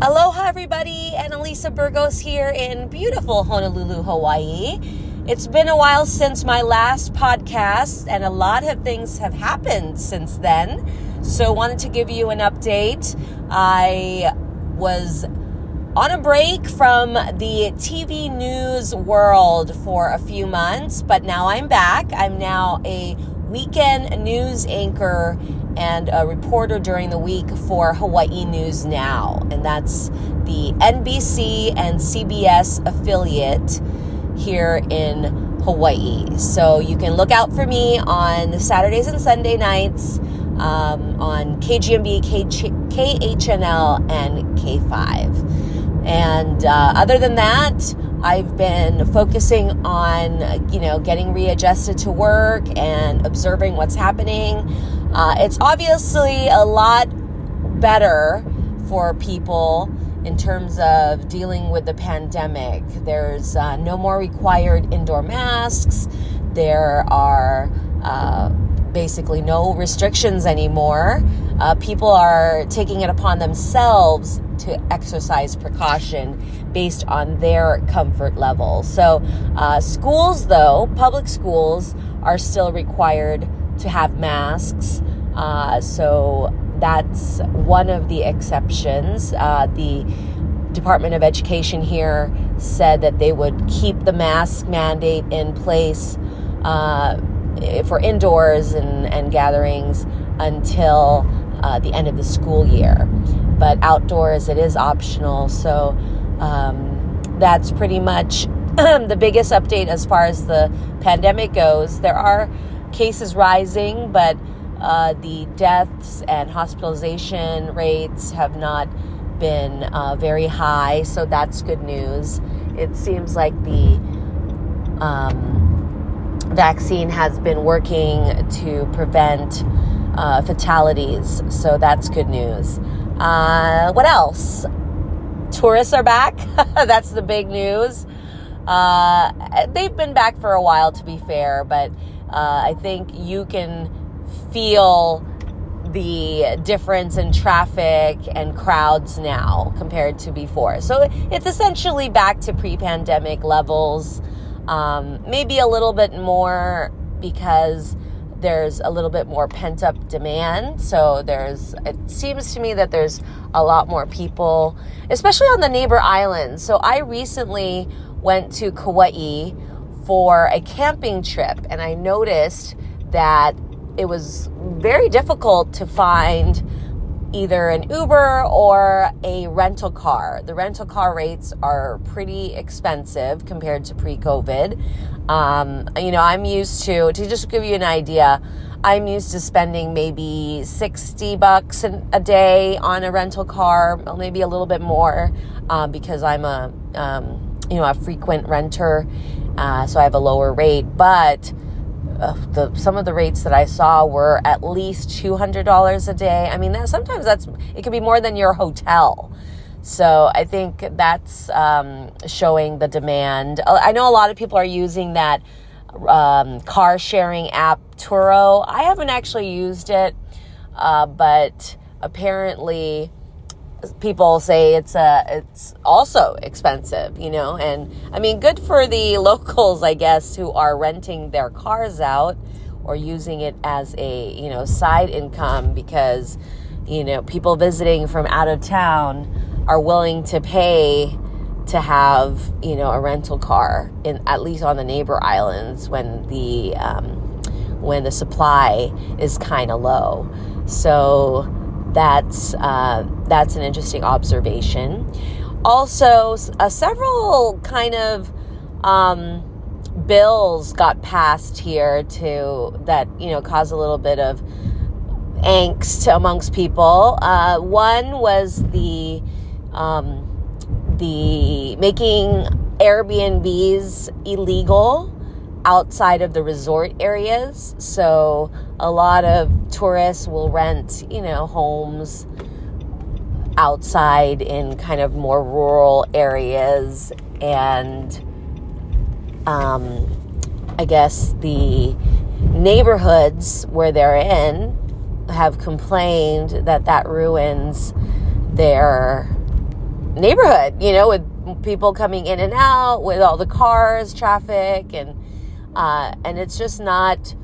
Aloha, everybody. Annalisa Burgos here in beautiful Honolulu, Hawaii. It's been a while since my last podcast, and a lot of things have happened since then. So, wanted to give you an update. I was on a break from the TV news world for a few months, but now I'm back. I'm now a weekend news anchor and a reporter during the week for Hawaii News Now. And that's the NBC and CBS affiliate here in Hawaii. So you can look out for me on Saturdays and Sunday nights um, on KGMB, KHNL, and K5. And uh, other than that, I've been focusing on, you know, getting readjusted to work and observing what's happening. Uh, it's obviously a lot better for people in terms of dealing with the pandemic. There's uh, no more required indoor masks. There are uh, basically no restrictions anymore. Uh, people are taking it upon themselves to exercise precaution based on their comfort level. So, uh, schools, though, public schools are still required to have masks. Uh, so, that's one of the exceptions. Uh, the Department of Education here said that they would keep the mask mandate in place uh, for indoors and, and gatherings until uh, the end of the school year. But outdoors, it is optional. So um, that's pretty much the biggest update as far as the pandemic goes. There are cases rising, but uh, the deaths and hospitalization rates have not been uh, very high, so that's good news. It seems like the um, vaccine has been working to prevent uh, fatalities, so that's good news. Uh, what else? Tourists are back. that's the big news. Uh, they've been back for a while, to be fair, but uh, I think you can feel the difference in traffic and crowds now compared to before. So it's essentially back to pre pandemic levels, um, maybe a little bit more because there's a little bit more pent up demand. So there's, it seems to me that there's a lot more people, especially on the neighbor islands. So I recently went to Kauai for a camping trip and I noticed that it was very difficult to find either an Uber or a rental car. The rental car rates are pretty expensive compared to pre COVID. Um, you know, I'm used to, to just give you an idea, I'm used to spending maybe 60 bucks a day on a rental car, maybe a little bit more uh, because I'm a, um, you know, a frequent renter. Uh, so I have a lower rate, but uh, the some of the rates that I saw were at least two hundred dollars a day. I mean, that, sometimes that's it could be more than your hotel. So I think that's um, showing the demand. Uh, I know a lot of people are using that um, car sharing app Turo. I haven't actually used it, uh, but apparently people say it's a uh, it's also expensive you know? And i mean good for the locals i guess who are renting their cars out or using it as a you know side income because you know people visiting from out of town are willing to pay to have you know a rental car in at least on the neighbor islands when the um, when the supply is kind of low. So that's uh, that's an interesting observation. Also, uh, several kind of um, bills got passed here to that you know cause a little bit of angst amongst people. Uh, one was the um, the making Airbnbs illegal outside of the resort areas. So a lot of tourists will rent, you know, homes outside in kind of more rural areas and um, I guess the neighborhoods where they're in have complained that that ruins their neighborhood, you know, with people coming in and out, with all the cars, traffic, and uh, and it's just not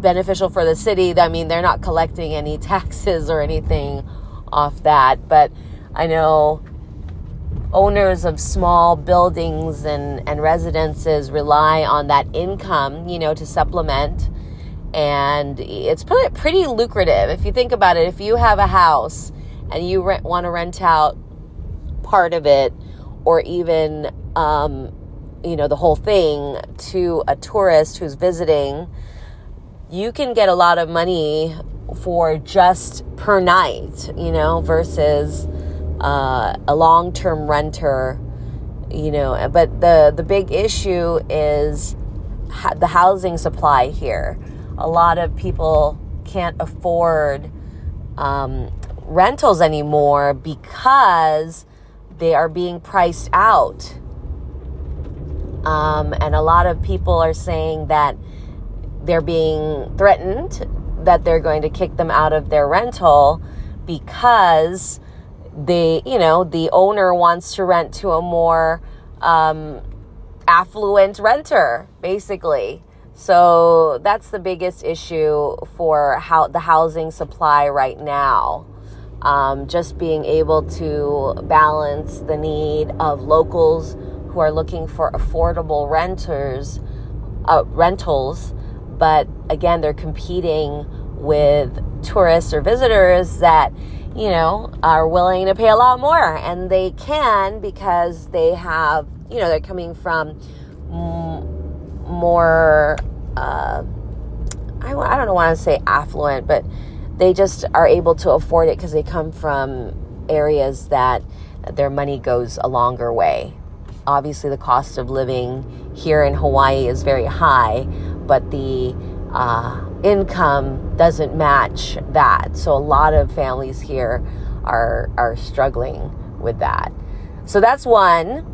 beneficial for the city. I mean, they're not collecting any taxes or anything off that, but I know owners of small buildings and, and residences rely on that income, you know, to supplement. And it's pretty, pretty lucrative. If you think about it, if you have a house and you rent, want to rent out part of it or even, um, you know, the whole thing to a tourist who's visiting, you can get a lot of money for just per night, you know, versus uh, a long term renter, you know. But the, the big issue is ha- the housing supply here. A lot of people can't afford um, rentals anymore because they are being priced out. Um, and a lot of people are saying that they're being threatened that they're going to kick them out of their rental because they, you know, the owner wants to rent to a more um, affluent renter, basically. So that's the biggest issue for how the housing supply right now. Um, just being able to balance the need of locals who are looking for affordable renters, uh, rentals, but again, they're competing with tourists or visitors that, you know, are willing to pay a lot more. And they can because they have, you know, they're coming from m- more, uh, I, I don't want to say affluent, but they just are able to afford it because they come from areas that their money goes a longer way. Obviously, the cost of living here in Hawaii is very high, but the uh, income doesn't match that. So a lot of families here are are struggling with that. So that's one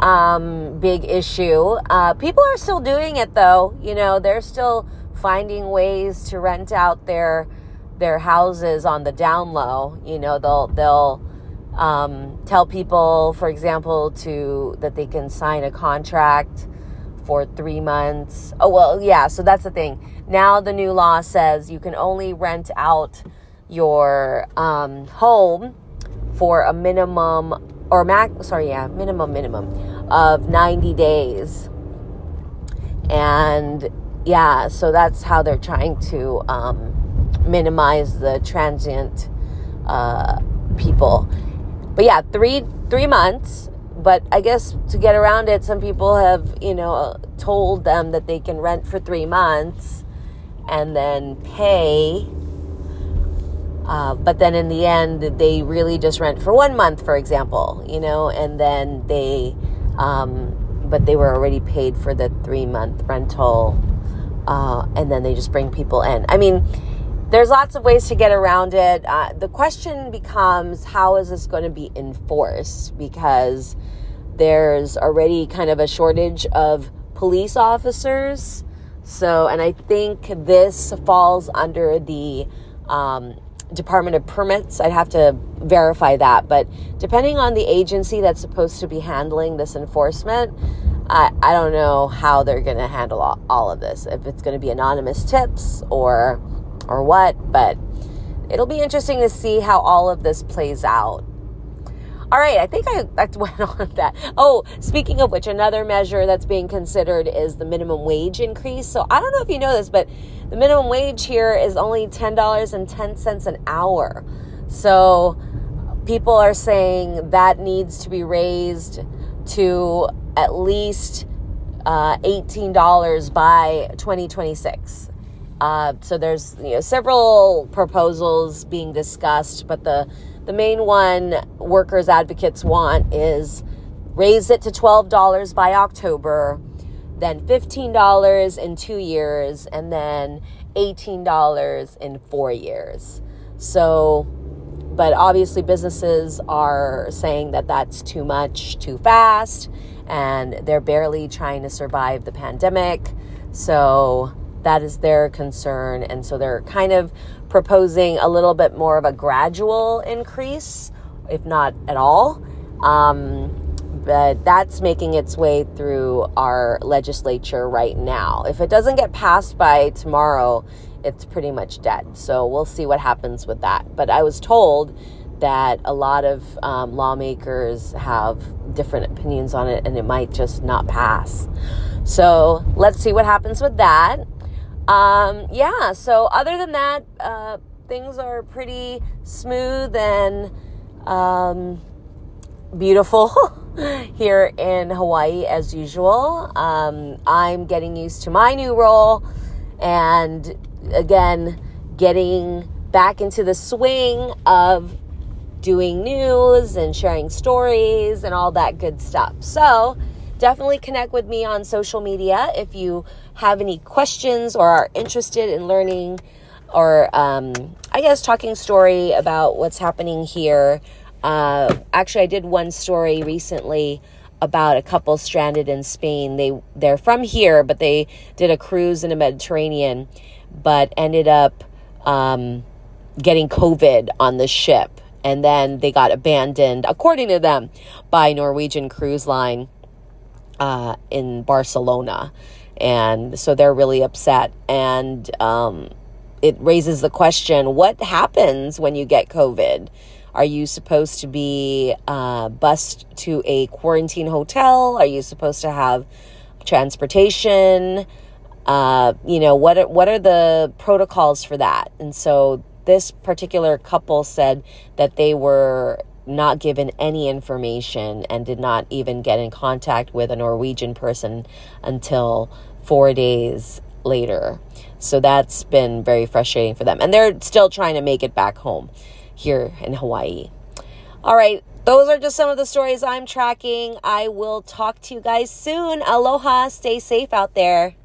um, big issue. Uh, people are still doing it though. You know, they're still finding ways to rent out their their houses on the down low. You know, they'll they'll um, tell people, for example, to that they can sign a contract for three months. Oh well, yeah. So that's the thing. Now the new law says you can only rent out your um, home for a minimum or max. Sorry, yeah, minimum minimum of ninety days. And yeah, so that's how they're trying to um, minimize the transient uh, people. But yeah, three three months. But I guess to get around it, some people have you know told them that they can rent for three months and then pay. Uh, but then in the end, they really just rent for one month, for example, you know, and then they, um, but they were already paid for the three month rental, uh, and then they just bring people in. I mean, there's lots of ways to get around it. Uh, the question becomes how is this going to be enforced? Because there's already kind of a shortage of police officers. So, and I think this falls under the um, Department of Permits. I'd have to verify that. But depending on the agency that's supposed to be handling this enforcement, I, I don't know how they're going to handle all, all of this. If it's going to be anonymous tips or or what, but it'll be interesting to see how all of this plays out. All right, I think I, I went on that. Oh, speaking of which, another measure that's being considered is the minimum wage increase. So I don't know if you know this, but the minimum wage here is only $10.10 an hour. So people are saying that needs to be raised to at least uh, $18 by 2026. Uh, so there's you know several proposals being discussed, but the the main one workers advocates want is raise it to twelve dollars by October, then fifteen dollars in two years, and then eighteen dollars in four years. So, but obviously businesses are saying that that's too much, too fast, and they're barely trying to survive the pandemic. So that is their concern. And so they're kind of proposing a little bit more of a gradual increase, if not at all. Um, but that's making its way through our legislature right now. If it doesn't get passed by tomorrow, it's pretty much dead. So we'll see what happens with that. But I was told that a lot of um, lawmakers have different opinions on it and it might just not pass. So let's see what happens with that. Um, yeah, so other than that, uh, things are pretty smooth and um, beautiful here in Hawaii as usual. Um, I'm getting used to my new role and again, getting back into the swing of doing news and sharing stories and all that good stuff. So, definitely connect with me on social media if you have any questions or are interested in learning or um, I guess talking story about what's happening here. Uh, actually, I did one story recently about a couple stranded in Spain. They they're from here, but they did a cruise in the Mediterranean, but ended up um, getting COVID on the ship and then they got abandoned, according to them, by Norwegian Cruise Line uh, in Barcelona. And so they're really upset. And um, it raises the question what happens when you get COVID? Are you supposed to be uh, bused to a quarantine hotel? Are you supposed to have transportation? Uh, you know what? Are, what are the protocols for that? And so this particular couple said that they were not given any information and did not even get in contact with a Norwegian person until four days later. So that's been very frustrating for them. And they're still trying to make it back home here in Hawaii. All right, those are just some of the stories I'm tracking. I will talk to you guys soon. Aloha, stay safe out there.